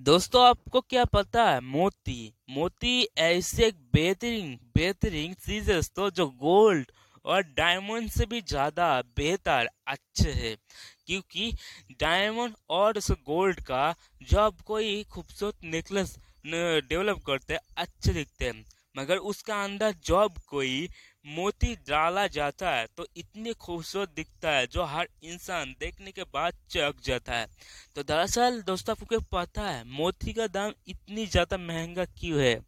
दोस्तों, आपको क्या पता है, मोती मोती ऐसे एक बेहतरीन बेहतरीन चीज़ है दोस्तों, जो गोल्ड और डायमंड से भी ज़्यादा बेहतर, अच्छे है। क्योंकि डायमंड और उस गोल्ड का जो आप कोई खूबसूरत नेकलेस डेवलप करते हैं, अच्छे दिखते हैं। मगर उसका अंदर जब कोई मोती डाला जाता है तो इतनी खूबसूरत दिखता है जो हर इंसान देखने के बाद चक जाता है। तो दरअसल दोस्तों, आपको पता है, मोती का दाम इतनी ज़्यादा महँगा क्यों है?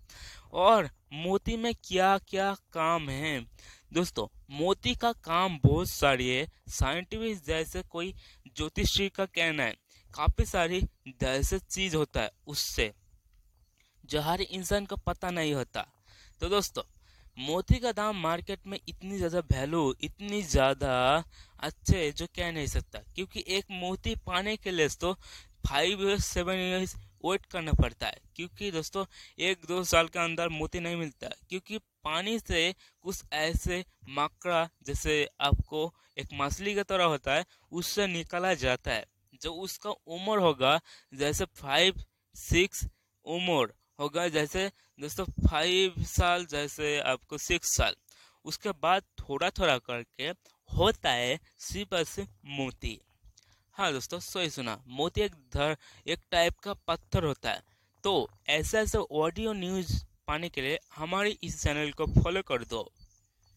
और मोती में क्या क्या काम है? दोस्तों, मोती का काम बहुत सारी है। साइंटिफिक जैसे कोई ज्योतिषी का कहना है, काफ़ी सारी दहशत चीज़ होता है उससे, जो हर इंसान को पता नहीं होता। तो दोस्तों, मोती का दाम मार्केट में इतनी ज़्यादा वैल्यू इतनी ज़्यादा अच्छे जो कह नहीं सकता, क्योंकि एक मोती पाने के लिए तो five years seven years wait करना पड़ता है। क्योंकि दोस्तों, एक, दो साल के अंदर मोती नहीं मिलता, क्योंकि पानी से कुछ ऐसे माकड़ा, जैसे आपको एक मछली की तरह होता है, उससे निकाला जाता है। जो उसका उम्र होगा, जैसे फाइव सिक्स उम्र होगा जैसे दोस्तों फाइव साल, जैसे आपको सिक्स साल। उसके बाद थोड़ा थोड़ा करके होता है सिर्फ़ से मोती। हाँ दोस्तों, सही सुना। मोती एक धर, एक टाइप का पत्थर होता है। तो ऐसे ऐसे ऑडियो न्यूज़ पाने के लिए हमारे इस चैनल को फॉलो कर दो।